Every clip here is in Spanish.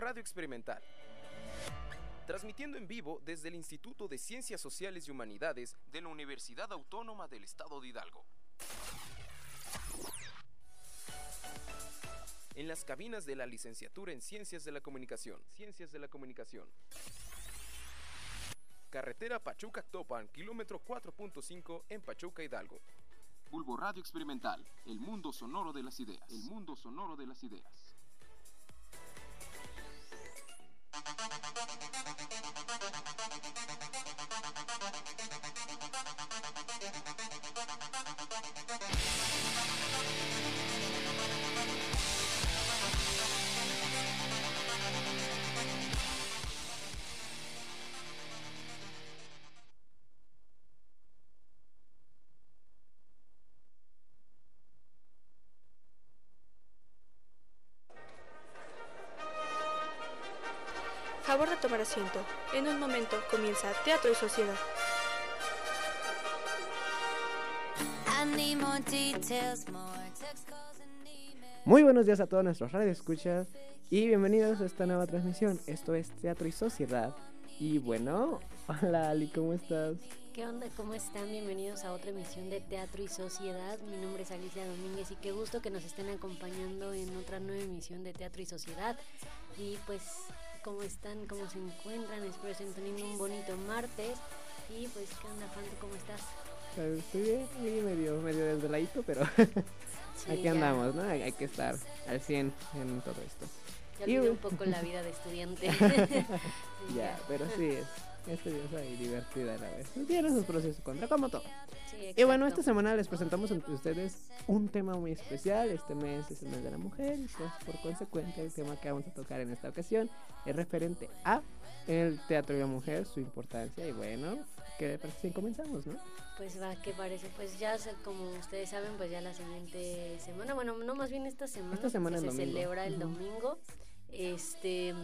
Radio Experimental. Transmitiendo en vivo desde el Instituto de Ciencias Sociales y Humanidades de la Universidad Autónoma del Estado de Hidalgo. En las cabinas de la Licenciatura en Ciencias de la Comunicación. Ciencias de la Comunicación. Carretera Pachuca-Actopan, kilómetro 4.5 en Pachuca, Hidalgo. Bulbo Radio Experimental, el mundo sonoro de las ideas. El mundo sonoro de las ideas. Favor de tomar asiento. En un momento comienza Teatro y Sociedad. Muy buenos días a todos nuestros radioescuchas y bienvenidos a esta nueva transmisión. Esto es Teatro y Sociedad. Y bueno, hola Ali, ¿cómo estás? ¿Qué onda? ¿Cómo están? Bienvenidos a otra emisión de Teatro y Sociedad. Mi nombre es Alicia Domínguez y qué gusto que nos estén acompañando en otra nueva emisión de Teatro y Sociedad. Y pues, ¿cómo están? ¿Cómo se encuentran? Espero estén teniendo un bonito martes. Y pues, ¿qué onda, Fanto? ¿Cómo estás? Pues, Estoy bien, ahí medio, medio desveladito, pero Sí, aquí ya- andamos, ¿no? Hay hay que estar al 100 en todo esto. Ya Y- un poco la vida de estudiante. Ya, pero sí, es, es tediosa y divertida a la vez. Tiene sus pros y sus contras, como todo. Sí, Y bueno, esta semana les presentamos ante ustedes un tema muy especial. Este mes es el mes de la mujer y pues por consecuente el tema que vamos a tocar en esta ocasión es referente a el teatro y la mujer, su importancia y bueno, ¿qué les parece si comenzamos, no? Pues va, ¿qué parece? Pues ya, como ustedes saben, pues ya la siguiente semana, bueno, no más bien esta semana, Esta semana que el se domingo. celebra el domingo, este,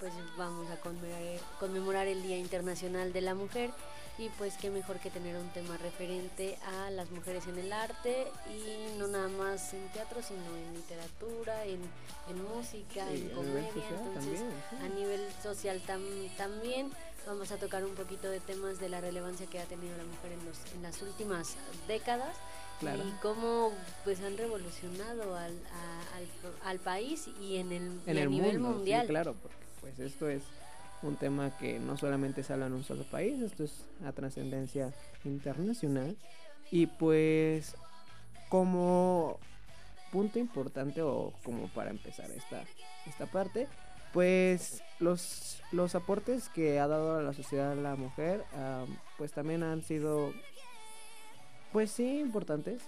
pues vamos a conmemorar, conmemorar el Día Internacional de la Mujer y pues qué mejor que tener un tema referente a las mujeres en el arte y no nada más en teatro, sino en literatura, en, en música, Sí, en comedia, entonces también, sí. a nivel social tam- también vamos a tocar un poquito de temas de la relevancia que ha tenido la mujer en, los, en las últimas décadas Claro. y cómo pues han revolucionado al, a- al, al país y en el, y En a el nivel mundo, sí, mundial. claro, porque pues esto es un tema que no solamente se habla en un solo país, esto es a trascendencia internacional y pues como punto importante o como para empezar esta, esta parte, pues los, los aportes que ha dado a la sociedad la mujer, am, pues también han sido, pues sí, importantes,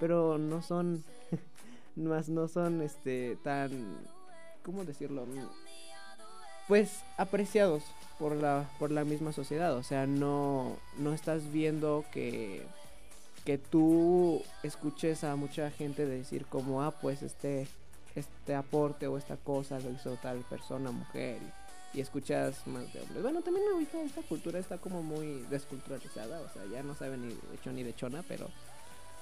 pero no son, más no son este tan, ¿cómo decirlo? Pues apreciados por la, por la misma sociedad, o sea, no, no estás viendo que que tú escuches a mucha gente decir como, ah, pues este, este aporte o esta cosa lo hizo tal persona, mujer, y, y escuchas más de hombres. Bueno, también ahorita esta cultura está como muy desculturalizada, o sea, ya no sabe ni de hecho ni de chona, pero,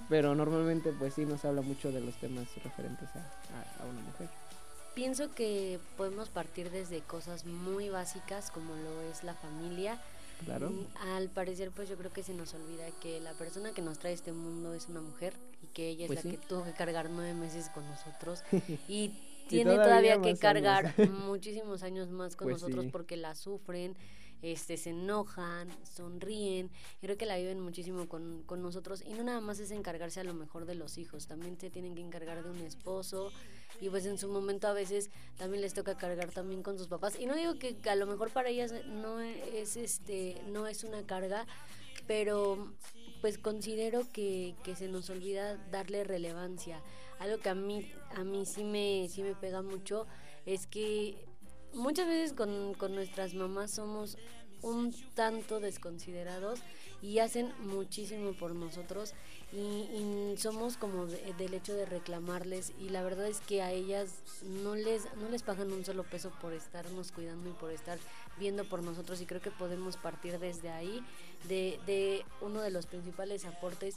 pero normalmente pues sí nos habla mucho de los temas referentes a, a- a una mujer. Pienso que podemos partir desde cosas muy básicas como lo es la familia. Claro. Mm, Al parecer, pues yo creo que se nos olvida que la persona que nos trae este mundo es una mujer y que ella es Pues la sí. que tuvo que cargar nueve meses con nosotros y tiene todavía todavía, que cargar años. muchísimos años más con Pues nosotros sí. porque la sufren, este, se enojan, sonríen. Creo que la viven muchísimo con, con nosotros y no nada más es encargarse a lo mejor de los hijos, también se tienen que encargar de un esposo y pues en su momento a veces también les toca cargar también con sus papás y no digo que a lo mejor para ellas no es este no es una carga pero pues considero que, que se nos olvida darle relevancia algo que a mí a mí sí me sí me pega mucho es que muchas veces con, con nuestras mamás somos un tanto desconsiderados y hacen muchísimo por nosotros y, y somos como de- del hecho de reclamarles y la verdad es que a ellas no les no les pagan un solo peso por estarnos cuidando y por estar viendo por nosotros y creo que podemos partir desde ahí de, de uno de los principales aportes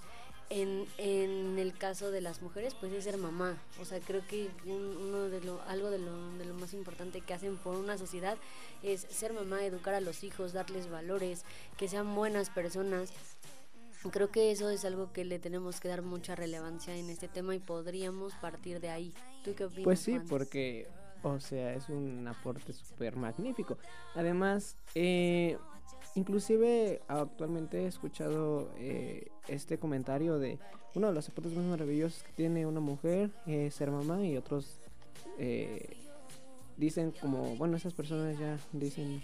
en, en el caso de las mujeres pues es ser mamá o sea creo que un- uno de lo algo de lo, de lo más importante que hacen por una sociedad es ser mamá, educar a los hijos, darles valores, que sean buenas personas. Creo que eso es algo que le tenemos que dar mucha relevancia en este tema y podríamos partir de ahí. ¿Tú qué opinas? Pues sí, porque, o sea, es un aporte súper magnífico. Además, eh, inclusive actualmente he escuchado eh, este comentario de uno de los aportes más maravillosos que tiene una mujer es ser mamá y otros eh, dicen como, bueno, esas personas ya dicen,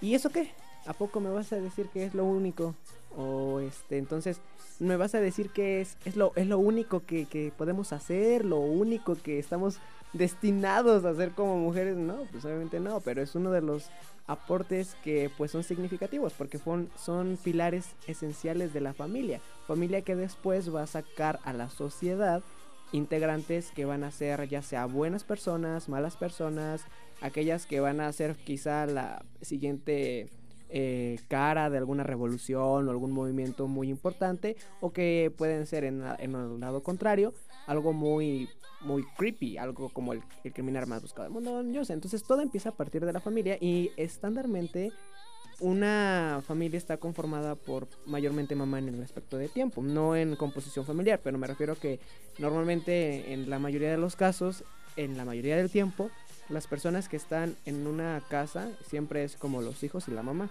¿y eso qué? ¿A poco me vas a decir que es lo único? O este, entonces, ¿me vas a decir que es, es, lo, es lo único que, que podemos hacer? ¿Lo único que estamos destinados a hacer como mujeres? No, pues obviamente no, pero es uno de los aportes que pues son significativos porque son, son pilares esenciales de la familia. Familia que después va a sacar a la sociedad integrantes que van a ser ya sea buenas personas, malas personas, aquellas que van a ser quizá la siguiente eh, cara de alguna revolución o algún movimiento muy importante o que pueden ser en, en el lado contrario algo muy muy creepy, algo como el, el criminal más buscado del mundo, yo sé. Entonces todo empieza a partir de la familia y estándarmente una familia está conformada por mayormente mamá en el aspecto de tiempo, no en composición familiar, pero me refiero que normalmente en la mayoría de los casos, en la mayoría del tiempo, las personas que están en una casa siempre es como los hijos y la mamá.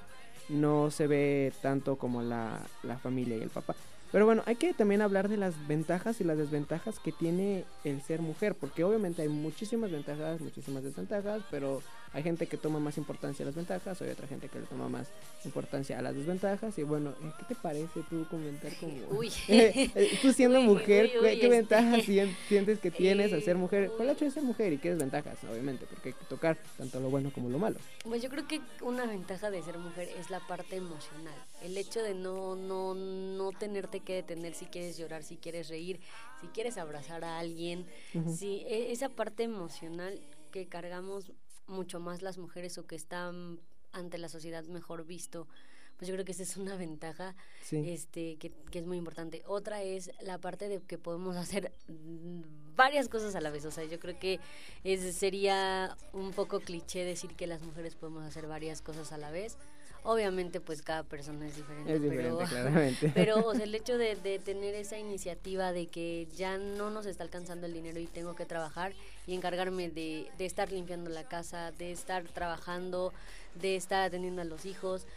No se ve tanto como la, la familia y el papá. Pero bueno, hay que también hablar de las ventajas y las desventajas que tiene el ser mujer, porque obviamente hay muchísimas ventajas, muchísimas desventajas, pero hay gente que toma más importancia a las ventajas, hay otra gente que le toma más importancia a las desventajas. Y bueno, eh, ¿qué te parece tú comentar como... Uy. Eh, tú siendo mujer, uy, uy, ¿qué, qué este. ventajas sien- sientes que tienes al ser mujer? el hecho de ser mujer y qué desventajas, obviamente, porque hay que tocar tanto lo bueno como lo malo. Pues yo creo que una ventaja de ser mujer es la parte emocional. El hecho de no, no, no tenerte que detener si quieres llorar, si quieres reír, si quieres abrazar a alguien. Sí, e- esa parte emocional que cargamos mucho más las mujeres o que están ante la sociedad mejor visto. Pues yo creo que esa es una ventaja Sí. este que, que es muy importante. Otra es la parte de que podemos hacer varias cosas a la vez. O sea, yo creo que es, sería un poco cliché decir que las mujeres podemos hacer varias cosas a la vez. Obviamente, pues cada persona es diferente. Es diferente, pero, claramente. pero o sea, el hecho de, de tener esa iniciativa de que ya no nos está alcanzando el dinero y tengo que trabajar y encargarme de, de estar limpiando la casa, de estar trabajando, de estar atendiendo a los hijos,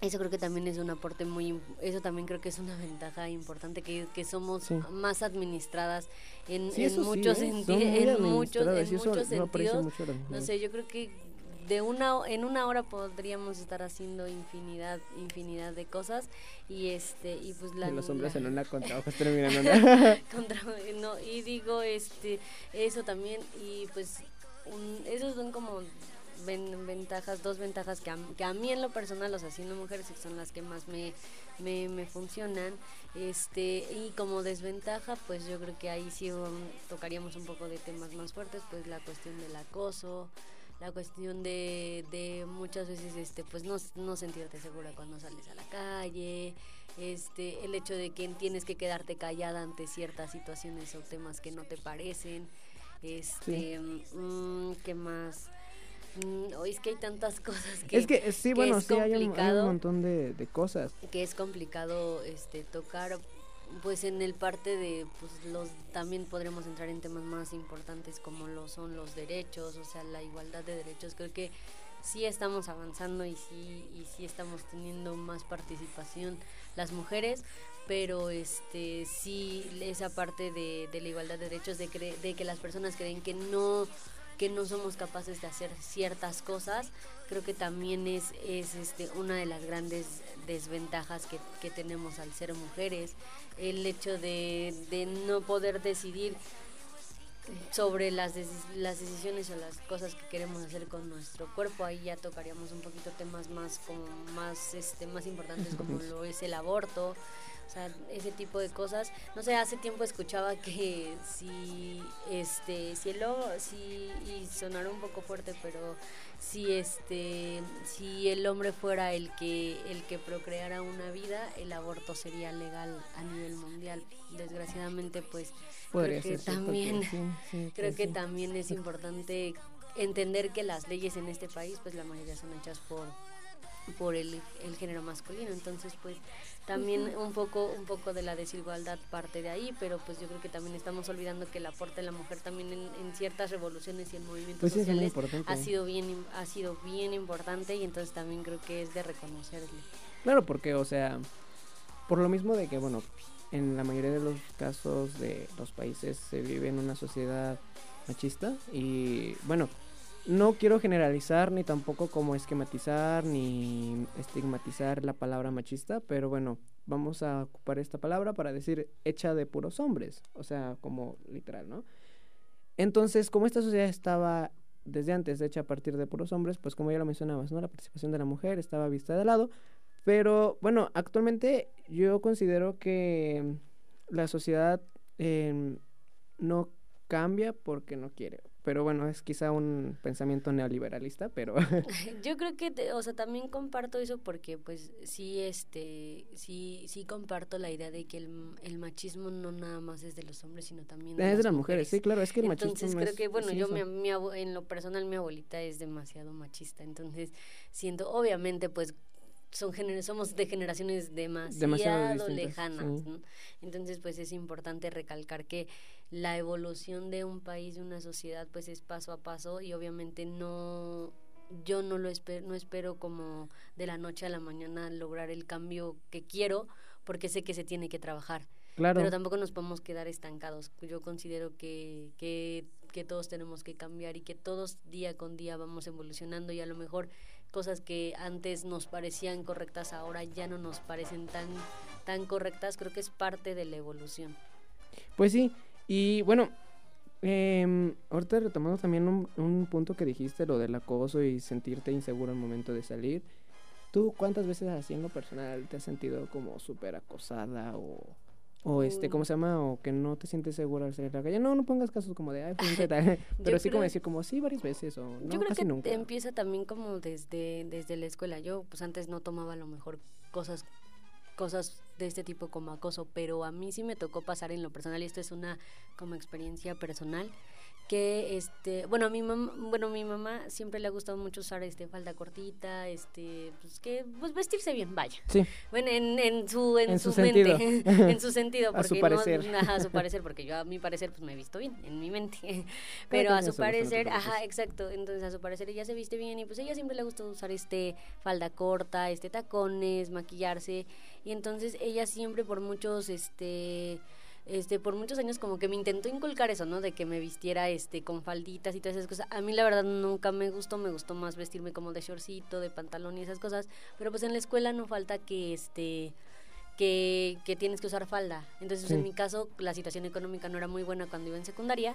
eso creo que también es un aporte muy, eso también creo que es una ventaja importante, que, que somos Sí. más administradas en, Sí, en eso sí, muchos ¿eh? en muchos, en muchos sentidos. No sé, yo creo que de una en una hora podríamos estar haciendo infinidad, infinidad de cosas y este y pues la Y los hombres la- en una con trabajos terminan en una. contra no y digo este eso también y pues un, esos son como ven- ventajas dos ventajas que a, que a mí en lo personal o sea siendo mujeres son las que más me, me, me funcionan este y como desventaja pues yo creo que ahí sí um, tocaríamos un poco de temas más fuertes pues la cuestión del acoso la cuestión de, de muchas veces este pues no, no sentirte segura cuando sales a la calle este el hecho de que tienes que quedarte callada ante ciertas situaciones o temas que no te parecen este mm, qué más Mm, hoy es que hay tantas cosas que es que sí, que bueno, es sí, hay un, hay un montón de, de cosas. que es complicado este tocar pues en el parte de pues los también podremos entrar en temas más importantes como lo son los derechos o sea la igualdad de derechos. Creo que sí estamos avanzando y sí y sí estamos teniendo más participación las mujeres pero este sí esa parte de, de la igualdad de derechos de, cre- de que las personas creen que no que no somos capaces de hacer ciertas cosas, creo que también es, es este, una de las grandes desventajas que, que tenemos al ser mujeres, el hecho de, de no poder decidir sobre las, las decisiones o las cosas que queremos hacer con nuestro cuerpo ahí ya tocaríamos un poquito temas más como más este más importantes como lo es el aborto O sea, ese tipo de cosas. No sé, hace tiempo escuchaba que si, este, si el si, y sonaron un poco fuerte, pero si este, si el hombre fuera el que, el que procreara una vida, el aborto sería legal a nivel mundial. Desgraciadamente, pues, creo que también, creo que también es importante entender que las leyes en este país, pues la mayoría son hechas por por el, el género masculino. Entonces pues también un poco un poco de la desigualdad parte de ahí pero pues yo creo que también estamos olvidando que el aporte de la mujer también en, ciertas revoluciones y en movimientos pues sociales ha sido bien ha sido bien importante y entonces también creo que es de reconocerle claro porque o sea por lo mismo de que bueno en la mayoría de los casos de los países se vive en una sociedad machista y bueno no quiero generalizar ni tampoco como esquematizar ni estigmatizar la palabra machista, pero bueno, vamos a ocupar esta palabra para decir hecha de puros hombres, o sea, como literal, ¿no? Entonces, como esta sociedad estaba desde antes hecha a partir de puros hombres, pues como ya lo mencionabas, ¿no? La participación de la mujer estaba vista de lado, pero bueno, actualmente yo considero que la sociedad eh, no cambia porque no quiere pero bueno, es quizá un pensamiento neoliberalista, pero... Yo creo que, o sea, también comparto eso porque pues sí, este, sí, sí comparto la idea de que el, machismo no nada más es de los hombres, sino también de, las, mujeres. Sí, claro, es que el machismo Entonces creo que, bueno, yo mi, en lo personal mi abuelita es demasiado machista, entonces siento, obviamente, pues son somos de generaciones demasiado, lejanas, entonces pues es importante recalcar que la evolución de un país, de una sociedad, pues es paso a paso y obviamente no yo no lo espero, no espero como de la noche a la mañana lograr el cambio que quiero, porque sé que se tiene que trabajar. Claro. Pero tampoco nos podemos quedar estancados. Yo considero que, que, que todos tenemos que cambiar y que todos día con día vamos evolucionando y a lo mejor cosas que antes nos parecían correctas ahora ya no nos parecen tan, tan correctas. Creo que es parte de la evolución. Pues sí, y bueno, eh, ahorita retomando también un, punto que dijiste, lo del acoso y sentirte inseguro al momento de salir. ¿Tú cuántas veces así en lo personal te has sentido como súper acosada o, o este, mm. ¿cómo se llama? O que no te sientes segura al salir a la calle. No, no pongas casos como de, ay, tal. Pero sí como decir, como sí, varias veces o no, Yo creo casi que nunca. empieza también como desde, desde la escuela. Yo, pues antes no tomaba a lo mejor cosas cosas de este tipo como acoso, pero a mí sí me tocó pasar en lo personal y esto es una como experiencia personal que este bueno a mi mamá bueno mi mamá siempre le ha gustado mucho usar este falda cortita este pues que pues vestirse bien vaya. Sí. Bueno en, en su en, su, mente en su sentido porque a su parecer. no, a su parecer porque yo a mi parecer pues me he visto bien en mi mente. Pero a su parecer ajá exacto entonces a su parecer ella se viste bien y pues ella siempre le ha gustado usar este falda corta este tacones maquillarse y entonces ella siempre por muchos este este, por muchos años como que me intentó inculcar eso, ¿no? De que me vistiera este con falditas y todas esas cosas. A mí la verdad nunca me gustó, me gustó más vestirme como de shortcito, de pantalón y esas cosas, pero pues en la escuela no falta que este que, que tienes que usar falda. Entonces, en mi caso, la situación económica no era muy buena cuando iba en secundaria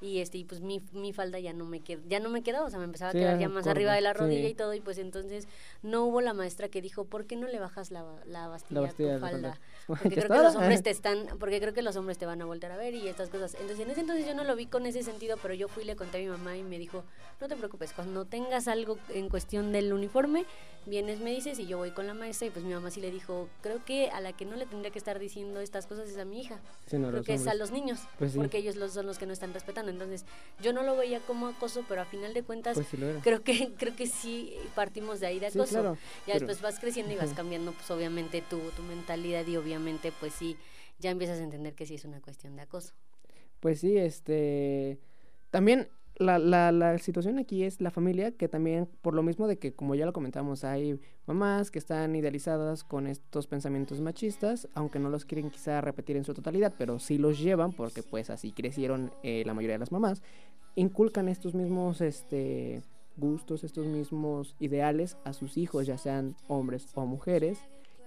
y este y pues mi, mi falda ya no me quedó ya no me quedó o sea me empezaba a quedar ya más arriba de la rodilla y todo y pues entonces no hubo la maestra que dijo ¿por qué no le bajas la, la bastilla, a tu falda? porque creo que los hombres te están porque creo que los hombres te van a volver a ver y estas cosas. Entonces en ese entonces yo no lo vi con ese sentido pero yo fui y le conté a mi mamá y me dijo no te preocupes cuando tengas algo en cuestión del uniforme vienes me dices y yo voy con la maestra y pues mi mamá sí le dijo creo que a la que no le tendría que estar diciendo estas cosas es a mi hija creo que es a los niños pues porque ellos los, son los que no están respetando entonces, yo no lo veía como acoso, pero a final de cuentas pues creo que creo que sí partimos de ahí de acoso. ya después vas creciendo y vas cambiando pues obviamente tu tu mentalidad y obviamente pues sí ya empiezas a entender que sí es una cuestión de acoso. Pues sí, este también la, la, la, situación aquí es la familia, que también, por lo mismo de que, como ya lo comentamos, hay mamás que están idealizadas con estos pensamientos machistas, aunque no los quieren quizá repetir en su totalidad, pero sí los llevan, porque pues así crecieron eh, la mayoría de las mamás, inculcan estos mismos este, gustos, estos mismos ideales a sus hijos, ya sean hombres o mujeres,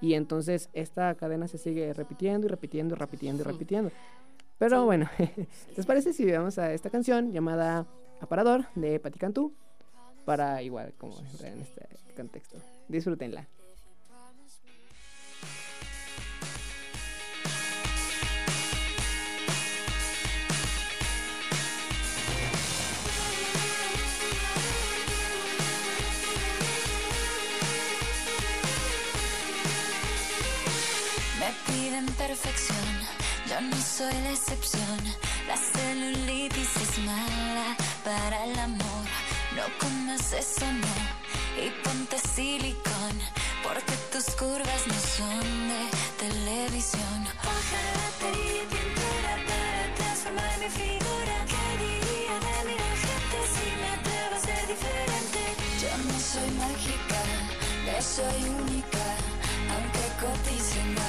y entonces esta cadena se sigue repitiendo y repitiendo y repitiendo y repitiendo. Pero bueno, ¿les parece si vamos a esta canción llamada Aparador de Paticantú para igual como entrar en este contexto. Disfrútenla. Me piden perfección, yo no soy la excepción. La celulitis es mala para el amor. No comas eso, no. Y ponte silicón, porque tus curvas no son de televisión. La batería pintura para transformar mi figura. ¿Qué diría de mi gente si me atrevo a ser diferente? Yo no soy mágica, yo soy única. Aunque coticen más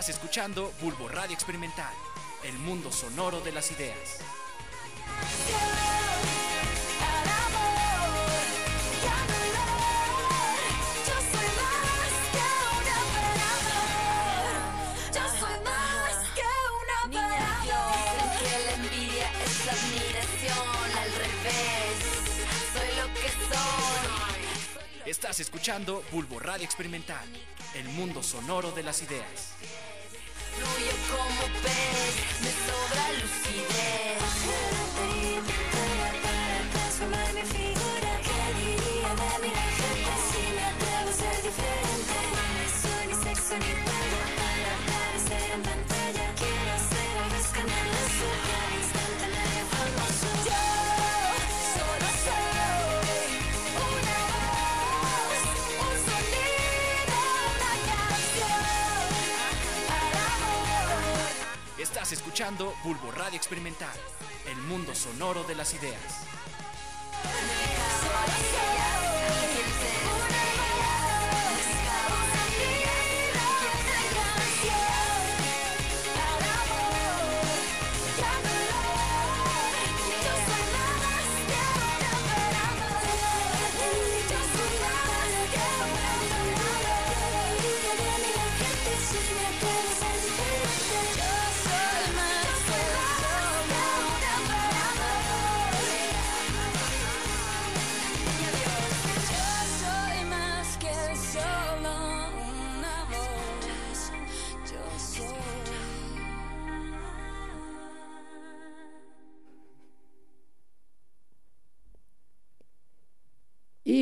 Estás escuchando Bulbo Radio Experimental, el mundo sonoro de las ideas. Estás escuchando Bulbo Radio Experimental, el mundo sonoro de las ideas. Fluyo como pez, me sobra lucidez. Para transformar mi figura, ¿qué diría de mí la gente si me atrevo a ser diferente? Ni sexo ni Bulbo Radio Experimental, el mundo sonoro de las ideas.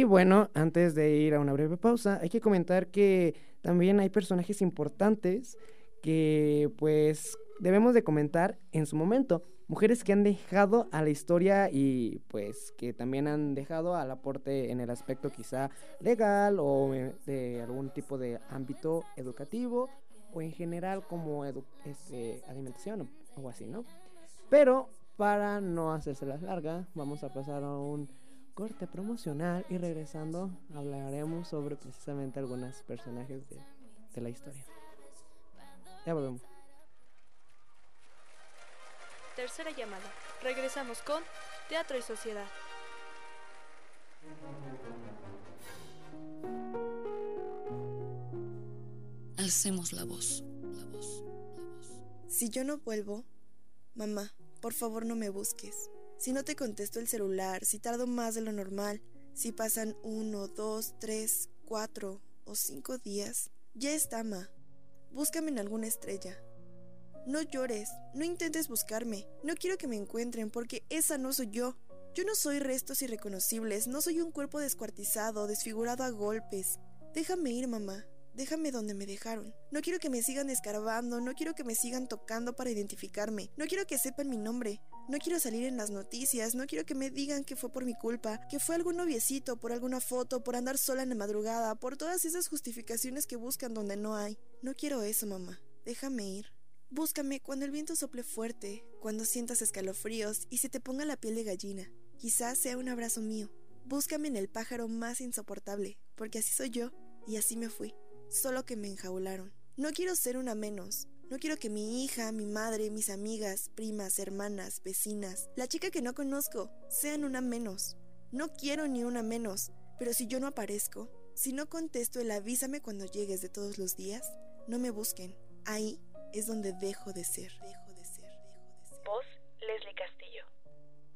Bueno, antes de ir a una breve pausa, hay que comentar que también hay personajes importantes que pues debemos de comentar en su momento. Mujeres que han dejado a la historia y pues que también han dejado al aporte en el aspecto quizá legal o eh, de algún tipo de ámbito educativo o en general como este, alimentación o algo así, ¿no? Pero para no hacerse las larga, vamos a pasar a un corte promocional y regresando hablaremos sobre precisamente algunos personajes de, de la historia. Ya volvemos. Tercera llamada. Regresamos con Teatro y Sociedad. Alcemos la voz. La voz. La voz. Si yo no vuelvo, mamá, por favor no me busques. Si no te contesto el celular, si tardo más de lo normal, si pasan uno, dos, tres, cuatro o cinco días, ya está, ma. Búscame en alguna estrella. No llores, no intentes buscarme, no quiero que me encuentren porque esa no soy yo. Yo no soy restos irreconocibles, no soy un cuerpo descuartizado, desfigurado a golpes. Déjame ir, mamá. Déjame donde me dejaron. No quiero que me sigan escarbando, no quiero que me sigan tocando para identificarme, no quiero que sepan mi nombre, no quiero salir en las noticias, no quiero que me digan que fue por mi culpa, que fue algún noviecito, por alguna foto, por andar sola en la madrugada, por todas esas justificaciones que buscan donde no hay. No quiero eso, mamá. Déjame ir. Búscame cuando el viento sople fuerte, cuando sientas escalofríos y se te ponga la piel de gallina. Quizás sea un abrazo mío. Búscame en el pájaro más insoportable, porque así soy yo, y así me fui. Solo que me enjaularon. No quiero ser una menos. No quiero que mi hija, mi madre, mis amigas, primas, hermanas, vecinas, la chica que no conozco, sean una menos. No quiero ni una menos, pero si yo no aparezco, si no contesto el avísame cuando llegues de todos los días, no me busquen. Ahí es donde dejo de ser. Dejo de ser, dejo de ser. Voz Leslie Castillo.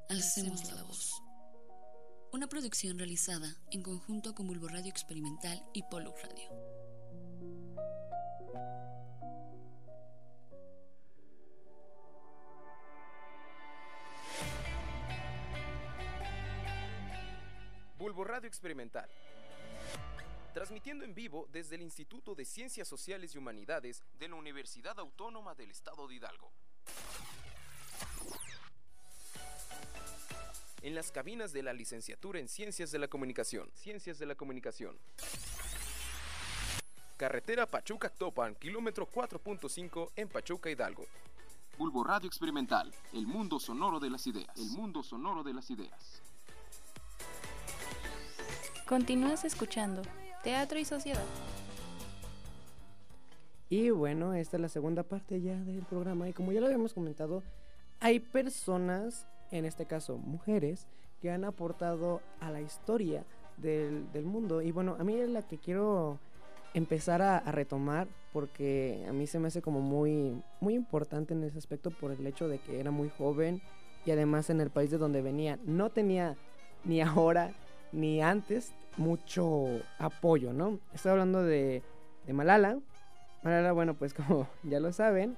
Alcemos la voz. Una producción realizada en conjunto con Bulbo Radio Experimental y Polo Radio. Bulbo Radio Experimental. Transmitiendo en vivo desde el Instituto de Ciencias Sociales y Humanidades de la Universidad Autónoma del Estado de Hidalgo. En las cabinas de la licenciatura en Ciencias de la Comunicación. Ciencias de la Comunicación. Carretera Pachuca-Topan, kilómetro 4.5 en Pachuca, Hidalgo. Bulbo Radio Experimental, el mundo sonoro de las ideas. El mundo sonoro de las ideas. Continúas escuchando Teatro y Sociedad. Y bueno, esta es la segunda parte ya del programa y como ya lo habíamos comentado, hay personas, en este caso mujeres, que han aportado a la historia del, del mundo. Y bueno, a mí es la que quiero empezar a, retomar porque a mí se me hace como muy, muy importante en ese aspecto por el hecho de que era muy joven y además en el país de donde venía no tenía ni ahora ni antes mucho apoyo, ¿no? Estoy hablando de, de Malala. Malala, bueno, pues como ya lo saben,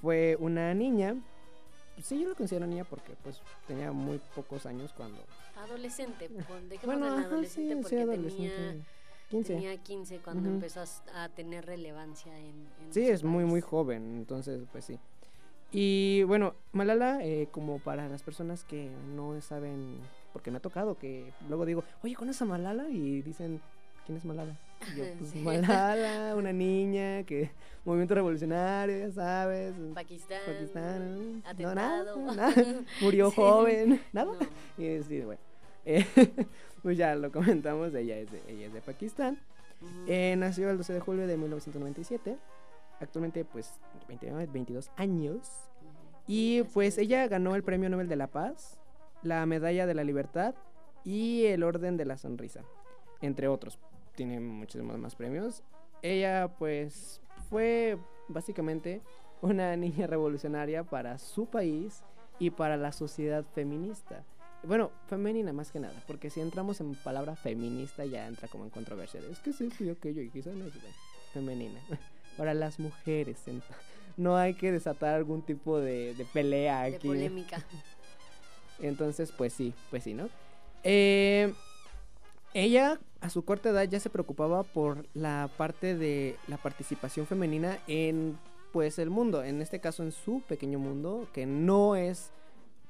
fue una niña. Sí, yo lo considero niña porque pues tenía muy pocos años cuando... Adolescente, bueno, ajá, adolescente sí, porque sí, adolescente. tenía... 15. Tenía 15 cuando empezó a tener relevancia en, en Sí, es muy, muy joven, entonces, pues sí. Y bueno, Malala, eh, como para las personas que no saben, porque me ha tocado que luego digo, oye, ¿conoces a Malala? Y dicen, ¿quién es Malala? Y yo, pues Sí. Malala, una niña que, movimiento revolucionario, ya sabes. Pakistán, Pakistán, no, atentado. nada, nada, murió Sí. joven, nada. No. Y sí, bueno, eh, pues ya lo comentamos, ella es de, ella es de Pakistán. Eh, nació el 12 de julio de 1997. Actualmente, pues, 29, 22 años. Y pues es. ella ganó el Premio Nobel de la Paz, la Medalla de la Libertad y el Orden de la Sonrisa, entre otros. Tiene muchísimos más premios. Ella, pues, fue básicamente una niña revolucionaria para su país y para la sociedad feminista. Bueno, femenina más que nada, porque si entramos en palabra feminista ya entra como en controversia. Es que sí, sí, aquello y quizás no es bueno". femenina. Para las mujeres. No hay que desatar algún tipo de, de pelea De aquí. polémica. Entonces, pues sí, pues sí, ¿no? Eh, ella a su corta edad ya se preocupaba por la parte de la participación femenina en pues el mundo, en este caso en su pequeño mundo, que no es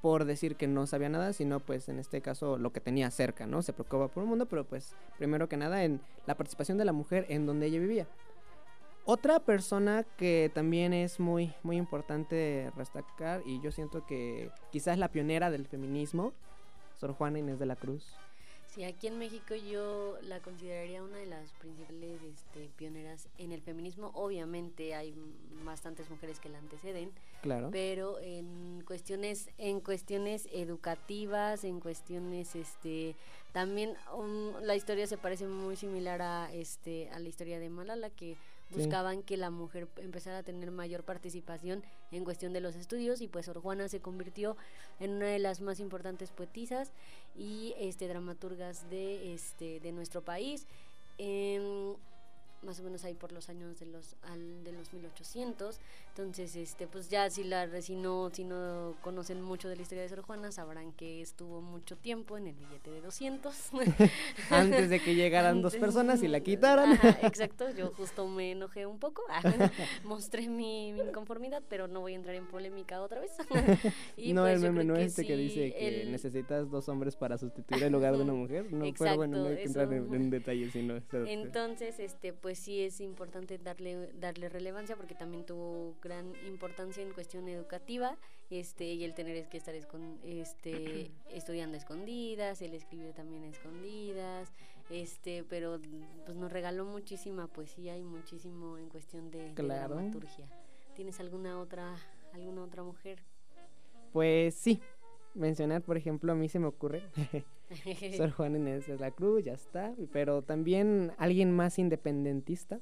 por decir que no sabía nada, sino pues en este caso lo que tenía cerca, ¿no? Se preocupaba por el mundo, pero pues primero que nada en la participación de la mujer en donde ella vivía. Otra persona que también es muy, muy importante destacar, y yo siento que quizás la pionera del feminismo, Sor Juana Inés de la Cruz. Sí, aquí en México yo la consideraría una de las principales este, pioneras en el feminismo. Obviamente hay bastantes mujeres que la anteceden, Claro. pero en cuestiones en cuestiones educativas, en cuestiones este también um, la historia se parece muy similar a este a la historia de Malala que. Buscaban que la mujer empezara a tener mayor participación en cuestión de los estudios y pues Sor se convirtió en una de las más importantes poetisas y este dramaturgas de este de nuestro país en- más o menos ahí por los años de los al, de los 1800 entonces este pues ya si la si no si no conocen mucho de la historia de Sor Juana sabrán que estuvo mucho tiempo en el billete de 200 Antes de que llegaran dos personas y la quitaran. Ajá, exacto, yo justo me enojé un poco, mostré mi, mi inconformidad, pero no voy a entrar en polémica otra vez. Y no, pues el meme no es este que dice que el- necesitas dos hombres para sustituir el lugar de una mujer. No, pero bueno, no hay que entrar en, en detalles, sino... Entonces, este, pues sí es importante darle, darle relevancia porque también tuvo gran importancia en cuestión educativa, este, y el tener es que estar escon- este, estudiando escondidas, el escribir también escondidas, este, pero pues nos regaló muchísima poesía y muchísimo en cuestión de, de Claro. dramaturgia. ¿Tienes alguna otra, alguna otra mujer? Pues sí, mencionar, por ejemplo, a mí se me ocurre Sor Juana Inés de la Cruz, ya está. Pero también alguien más independentista,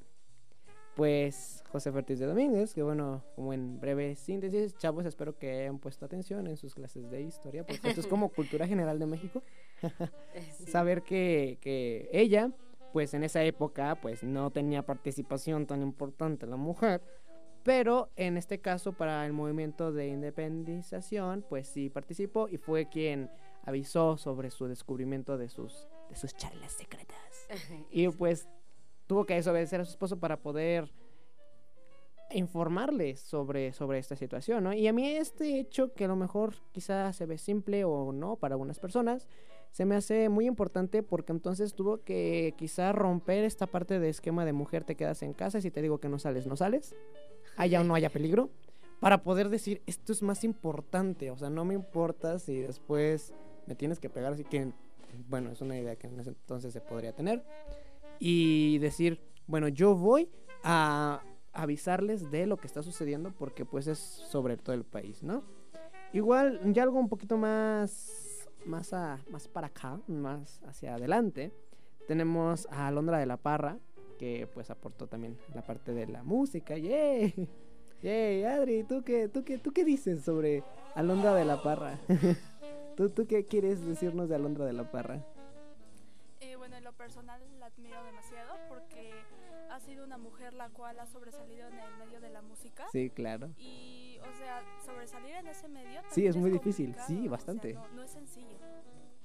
pues José Ortiz de Domínguez, que bueno, como en breve síntesis, chavos, espero que hayan puesto atención en sus clases de historia, porque esto es como cultura general de México. Sí. Saber que, que ella, pues en esa época, pues no tenía participación tan importante la mujer, pero en este caso para el movimiento de independización, pues sí participó y fue quien avisó sobre su descubrimiento de sus, de sus charlas secretas. y pues tuvo que desobedecer a su esposo para poder informarle sobre, sobre esta situación, ¿no? Y a mí este hecho, que a lo mejor quizás se ve simple o no para algunas personas, se me hace muy importante porque entonces tuvo que quizá romper esta parte de esquema de mujer te quedas en casa y si te digo que no sales, no sales, haya o no haya peligro, para poder decir esto es más importante, o sea, no me importa si después me tienes que pegar, así que, bueno, es una idea que en ese entonces se podría tener, y decir, bueno, yo voy a avisarles de lo que está sucediendo porque pues es sobre todo el país, ¿no? Igual, ya algo un poquito más, más, más para acá, más hacia adelante, tenemos a Alondra de la Parra, que pues aportó también la parte de la música, ¡yay! ¡Yay, Adri! ¿tú qué, tú, qué, ¿Tú qué dices sobre Alondra de la Parra? ¿Tú, ¿Tú qué quieres decirnos de Alondra de la Parra? Lo personal la admiro demasiado porque ha sido una mujer la cual ha sobresalido en el medio de la música. Sí, claro. Y, o sea, sobresalir en ese medio. Sí, es muy difícil, sí, bastante. no, es sencillo.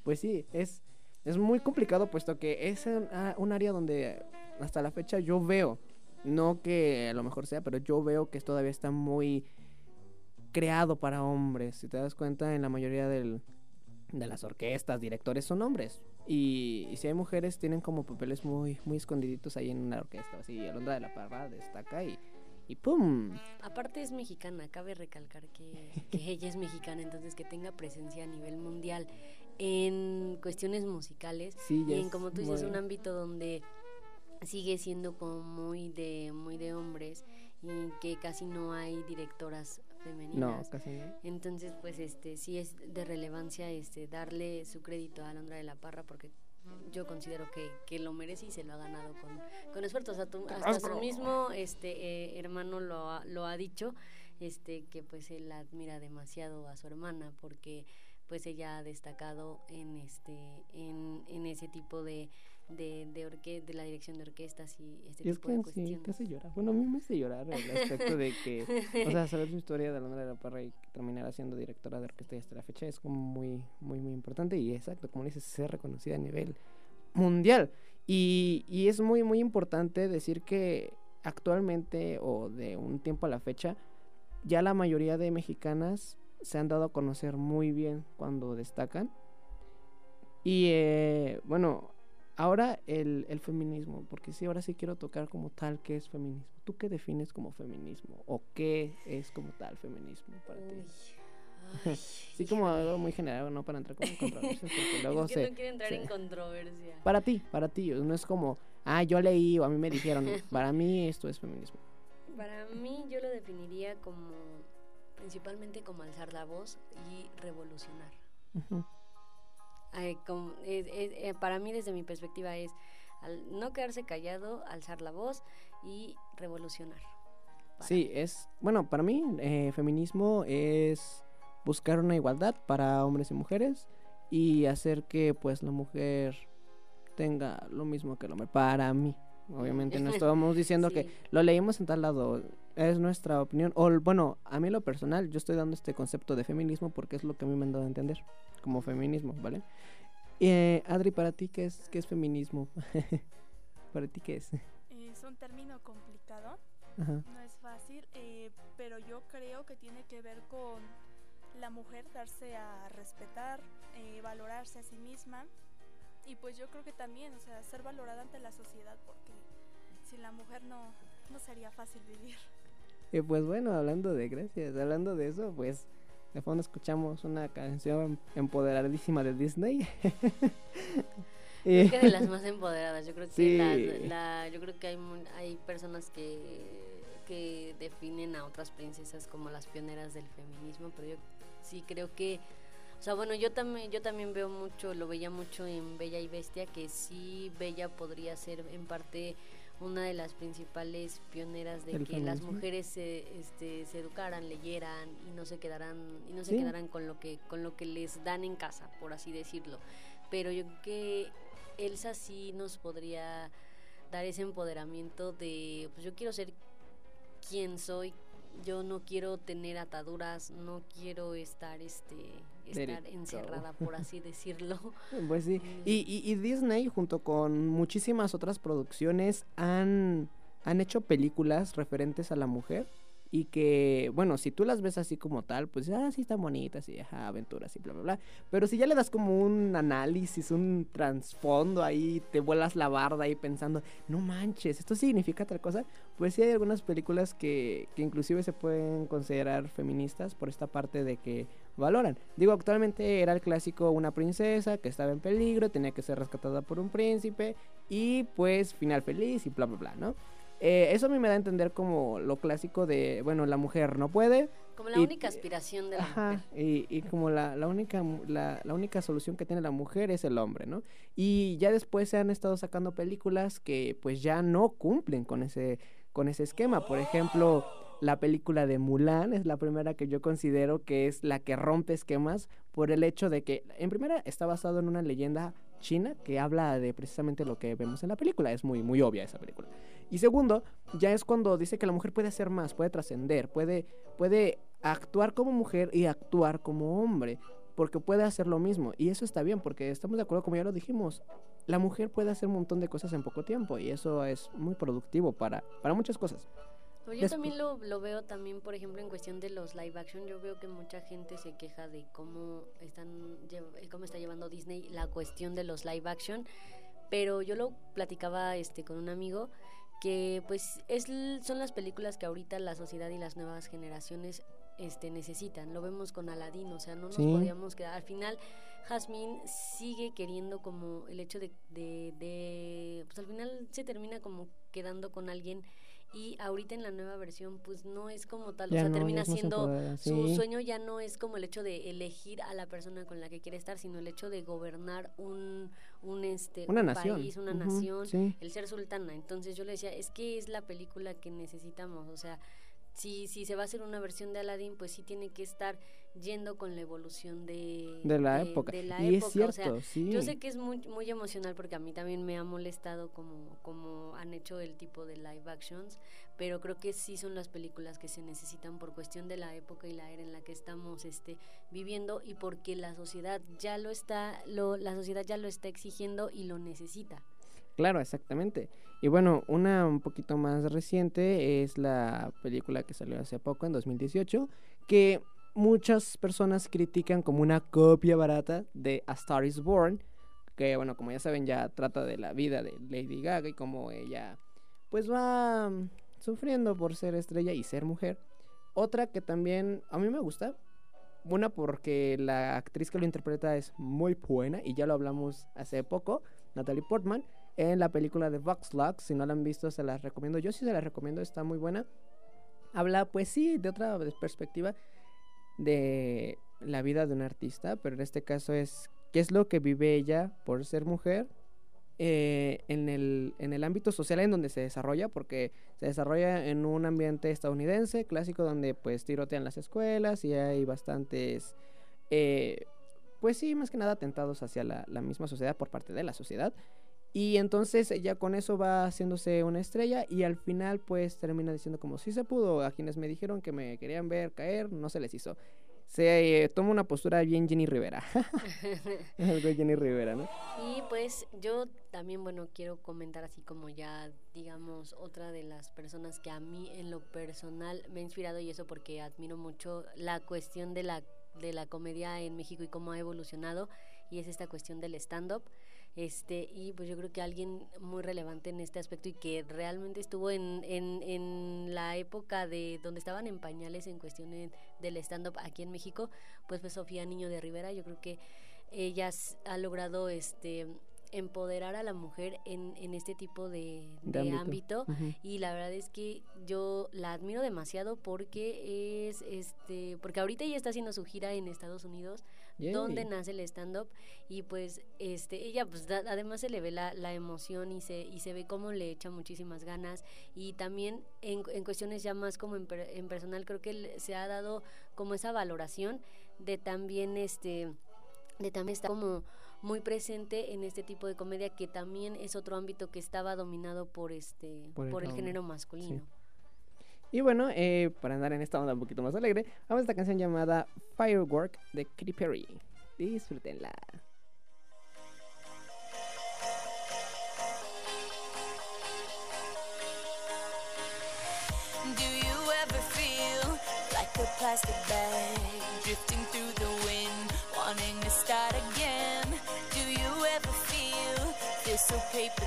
Pues sí, es, es muy complicado puesto que es un, ah, un área donde hasta la fecha yo veo, no que a lo mejor sea, pero yo veo que todavía está muy creado para hombres. Si te das cuenta, en la mayoría del, de las orquestas, directores son hombres. Y, si hay mujeres, tienen como papeles muy, muy escondiditos ahí en una orquesta. Así, Alondra de la Parra destaca y, y ¡pum! Aparte es mexicana, cabe recalcar que, que ella es mexicana, entonces que tenga presencia a nivel mundial en cuestiones musicales sí, y en, como tú dices, un ámbito donde sigue siendo como muy de, muy de hombres y que casi no hay directoras no, casi no. Entonces, pues este sí es de relevancia este darle su crédito a Alondra de la Parra porque yo considero que, que lo merece y se lo ha ganado con, con esfuerzo. hasta su mismo este eh, hermano lo ha, lo ha dicho, este que pues él admira demasiado a su hermana porque pues ella ha destacado en este en, en ese tipo de de, de, orque de la dirección de orquestas y este tipo que, de cuestiones. Sí, te hace llorar. Bueno, a mí me hace llorar el aspecto de que, o sea, saber su historia de Alondra de la Parra y terminar siendo directora de orquesta y hasta la fecha es como muy, muy, muy importante y exacto, como dices, ser reconocida a nivel mundial. Y, y es muy, muy importante decir que actualmente o de un tiempo a la fecha, ya la mayoría de mexicanas se han dado a conocer muy bien cuando destacan. Y eh, bueno, Ahora el, el, feminismo, porque sí, ahora sí quiero tocar como tal qué es feminismo. ¿Tú qué defines como feminismo? ¿O qué es como tal feminismo para ti? sí, como algo muy general, no para entrar como en controversias, porque luego es se... no quiero entrar en controversia. Para ti, para ti, no es como, ah, yo leí o a mí me dijeron, para mí esto es feminismo. Para mí yo lo definiría como, principalmente como alzar la voz y revolucionar. Eh, para mí desde mi perspectiva es no quedarse callado, alzar la voz y revolucionar. Sí, es, bueno, para mí eh, feminismo es buscar una igualdad para hombres y mujeres y hacer que pues la mujer tenga lo mismo que el hombre. Para mí, obviamente no estamos diciendo que lo leímos en tal lado, es nuestra opinión. O bueno, a mí lo personal, yo estoy dando este concepto de feminismo porque es lo que a mí me han dado a entender como feminismo, ¿vale? Eh, Adri, para ti, ¿qué es, qué es feminismo? ¿Para ti qué es? Es un término complicado, no es fácil, eh, pero yo creo que tiene que ver con la mujer darse a respetar, eh, valorarse a sí misma y pues yo creo que también, o sea, ser valorada ante la sociedad porque sin la mujer no, no sería fácil vivir. Y pues bueno, hablando de gracias, hablando de eso, pues de fondo escuchamos una canción empoderadísima de Disney. Creo que de las más empoderadas, yo creo que la, yo creo que hay, hay personas que, que definen a otras princesas como las pioneras del feminismo, pero yo sí creo que o sea, bueno, yo también yo también veo mucho, lo veía mucho en Bella y Bestia que sí Bella podría ser en parte una de las principales pioneras de que las mujeres se, este, se educaran, leyeran y no se quedaran y no se quedaran con lo que con lo que les dan en casa, por así decirlo. Pero yo creo que Elsa sí nos podría dar ese empoderamiento de pues yo quiero ser quien soy, yo no quiero tener ataduras, no quiero estar este estar encerrada, por así decirlo. Pues sí, y, y, y, Disney junto con muchísimas otras producciones han, han hecho películas referentes a la mujer y que, bueno, si tú las ves así como tal, pues, ah, sí están bonitas y ajá, aventuras y bla, bla, bla. Pero si ya le das como un análisis, un trasfondo ahí, te vuelas la barda ahí pensando, no manches, esto significa otra cosa, pues sí hay algunas películas que, que inclusive se pueden considerar feministas por esta parte de que valoran. Digo, actualmente era el clásico una princesa que estaba en peligro, tenía que ser rescatada por un príncipe y pues final feliz y bla, bla, bla, ¿no? Eh, eso a mí me da a entender como lo clásico de, bueno, la mujer no puede. Como la única aspiración de la mujer. Y, y como la, la única, la, la, única solución que tiene la mujer es el hombre, ¿no? Y ya después se han estado sacando películas que pues ya no cumplen con ese, con ese esquema. Por ejemplo, la película de Mulan es la primera que yo considero que es la que rompe esquemas por el hecho de que, en primera, está basado en una leyenda china que habla de precisamente lo que vemos en la película. Es muy, muy obvia esa película. Y segundo, ya es cuando dice que la mujer puede hacer más, puede trascender, puede, puede actuar como mujer y actuar como hombre, porque puede hacer lo mismo. Y eso está bien, porque estamos de acuerdo, como ya lo dijimos, la mujer puede hacer un montón de cosas en poco tiempo y eso es muy productivo para, para muchas cosas. Yo también lo, lo, veo también, por ejemplo, en cuestión de los live action. Yo veo que mucha gente se queja de cómo están cómo está llevando Disney la cuestión de los live action, pero yo lo platicaba este con un amigo que pues es, son las películas que ahorita la sociedad y las nuevas generaciones este, necesitan. Lo vemos con Aladdin, o sea, no nos podíamos quedar. Al final, Jasmine sigue queriendo como el hecho de, de, de, pues al final se termina como quedando con alguien y ahorita en la nueva versión pues no es como tal, o sea, termina siendo su sueño ya no es como el hecho de elegir a la persona con la que quiere estar, sino el hecho de gobernar un un este una nación. país, una nación, el ser sultana. Entonces yo le decía, es que es la película que necesitamos, o sea, si, si se va a hacer una versión de Aladdin, pues sí tiene que estar yendo con la evolución de, de la época. y es cierto, sí. Yo sé que es muy, muy emocional porque a mí también me ha molestado como, como han hecho el tipo de live actions, pero creo que sí son las películas que se necesitan por cuestión de la época y la era en la que estamos este, viviendo y porque la sociedad ya lo está, lo, la sociedad ya lo está exigiendo y lo necesita. Claro, exactamente. Y bueno, una un poquito más reciente es la película que salió hace poco, en 2018, que muchas personas critican como una copia barata de A Star is Born, que bueno, como ya saben, ya trata de la vida de Lady Gaga y cómo ella pues va sufriendo por ser estrella y ser mujer. Otra que también a mí me gusta, una porque la actriz que lo interpreta es muy buena y ya lo hablamos hace poco, Natalie Portman en la película de Vox Lux. Si no la han visto, se las recomiendo. Yo sí se las recomiendo, está muy buena. Habla, pues sí, de otra perspectiva de la vida de un artista, pero en este caso es qué es lo que vive ella por ser mujer eh, en, el, en el ámbito social en donde se desarrolla, porque se desarrolla en un ambiente estadounidense clásico donde pues tirotean las escuelas y hay bastantes, eh, pues sí, más que nada atentados hacia la, la misma sociedad por parte de la sociedad. Y entonces ya con eso va haciéndose una estrella y al final pues termina diciendo como si se pudo. A quienes me dijeron que me querían ver caer, no se les hizo. Se eh, toma una postura bien Jenny Rivera. Algo Jenny Rivera, ¿no? Y pues yo también, bueno, quiero comentar así como ya, digamos, otra de las personas que a mí en lo personal me ha inspirado y eso porque admiro mucho la cuestión de la, de la comedia en México y cómo ha evolucionado y es esta cuestión del stand-up. Este, y pues yo creo que alguien muy relevante en este aspecto y que realmente estuvo en, en, en la época de donde estaban en pañales en cuestiones del stand-up aquí en México, pues fue Sofía Niño de Rivera. Yo creo que ella ha logrado este empoderar a la mujer en, en este tipo de, ámbito, y la verdad es que yo la admiro demasiado porque es este porque ahorita ella está haciendo su gira en Estados Unidos donde nace el stand up y pues este ella pues además se le ve la, la, emoción y se y se ve cómo le echa muchísimas ganas y también en, en cuestiones ya más como en, en personal creo que se ha dado como esa valoración de también este de también estar como muy presente en este tipo de comedia que también es otro ámbito que estaba dominado por este por, el, género masculino. Y bueno, eh, para andar en esta onda un poquito más alegre, vamos a esta canción llamada Firework de Perry. Disfrútenla. Do you ever feel like a plastic bag drifting through the wind, wanting to start again? Do you ever feel this so paper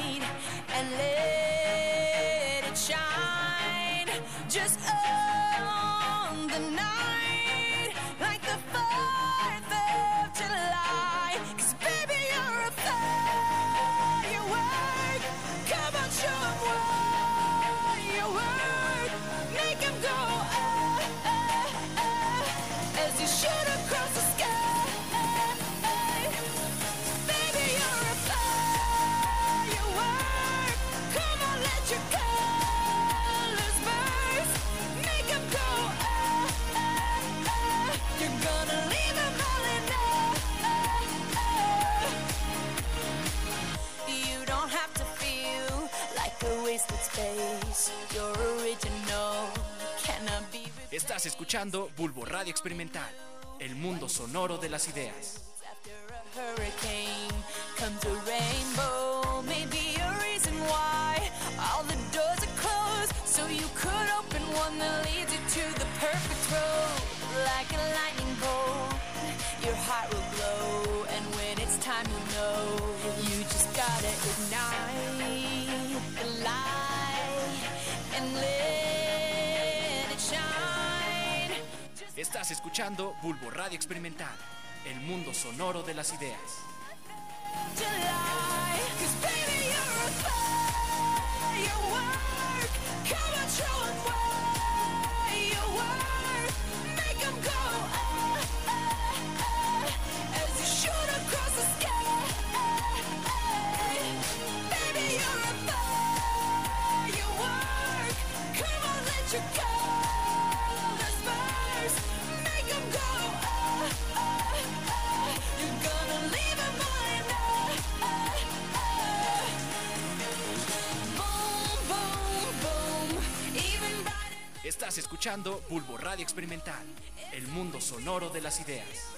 Estás escuchando Bulbo Radio Experimental, el mundo sonoro de las ideas. You you your heart will glow. And when it's time, you'll know. You just gotta ignite Estás escuchando Bulbo Radio Experimental, el mundo sonoro de las ideas. Escuchando Bulbo Radio Experimental, el mundo sonoro de las ideas.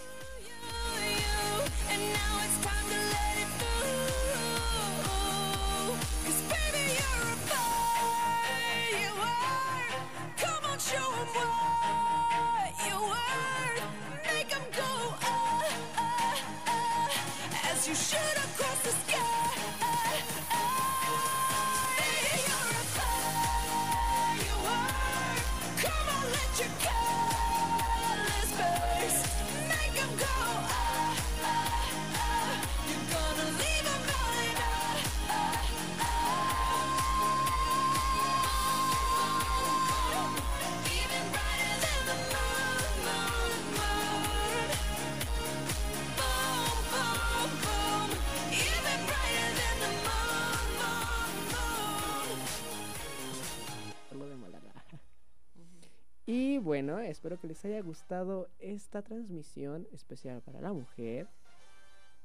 Bueno, espero que les haya gustado esta transmisión especial para la mujer.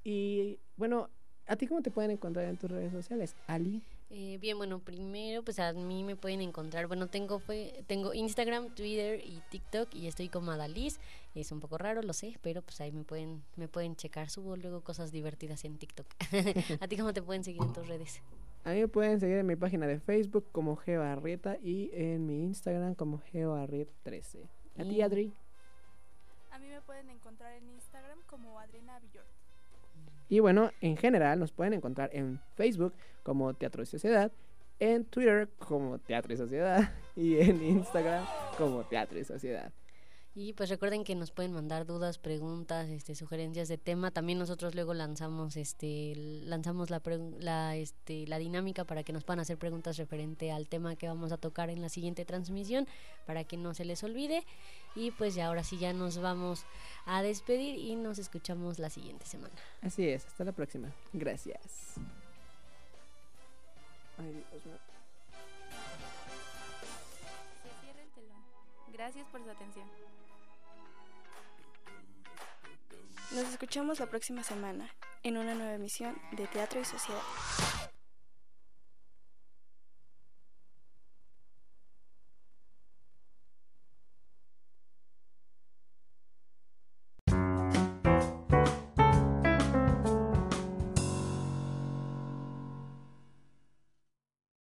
Y bueno, ¿a ti cómo te pueden encontrar en tus redes sociales? Ali. Eh, bien, bueno, primero pues a mí me pueden encontrar, bueno, tengo fue, tengo Instagram, Twitter y TikTok y estoy como Adaliz, es un poco raro, lo sé, pero pues ahí me pueden, me pueden checar, subo luego cosas divertidas en TikTok. ¿A ti cómo te pueden seguir en tus redes? A mí me pueden seguir en mi página de Facebook como GeoArrieta y en mi Instagram como GeoArriet13. ¿A ti, Adri? A mí me pueden encontrar en Instagram como Adriana Villor. Y bueno, en general nos pueden encontrar en Facebook como Teatro y Sociedad, en Twitter como Teatro y Sociedad y en Instagram como Teatro y Sociedad. Y pues recuerden que nos pueden mandar dudas, preguntas, este, sugerencias de tema. También nosotros luego lanzamos, este, lanzamos la, la, este, la dinámica para que nos puedan hacer preguntas referente al tema que vamos a tocar en la siguiente transmisión, para que no se les olvide. Y pues ya ahora sí ya nos vamos a despedir y nos escuchamos la siguiente semana. Así es, hasta la próxima. Gracias. Ay, Dios mío. Se cierra el telón. Gracias por su atención. Nos escuchamos la próxima semana en una nueva emisión de Teatro y Sociedad.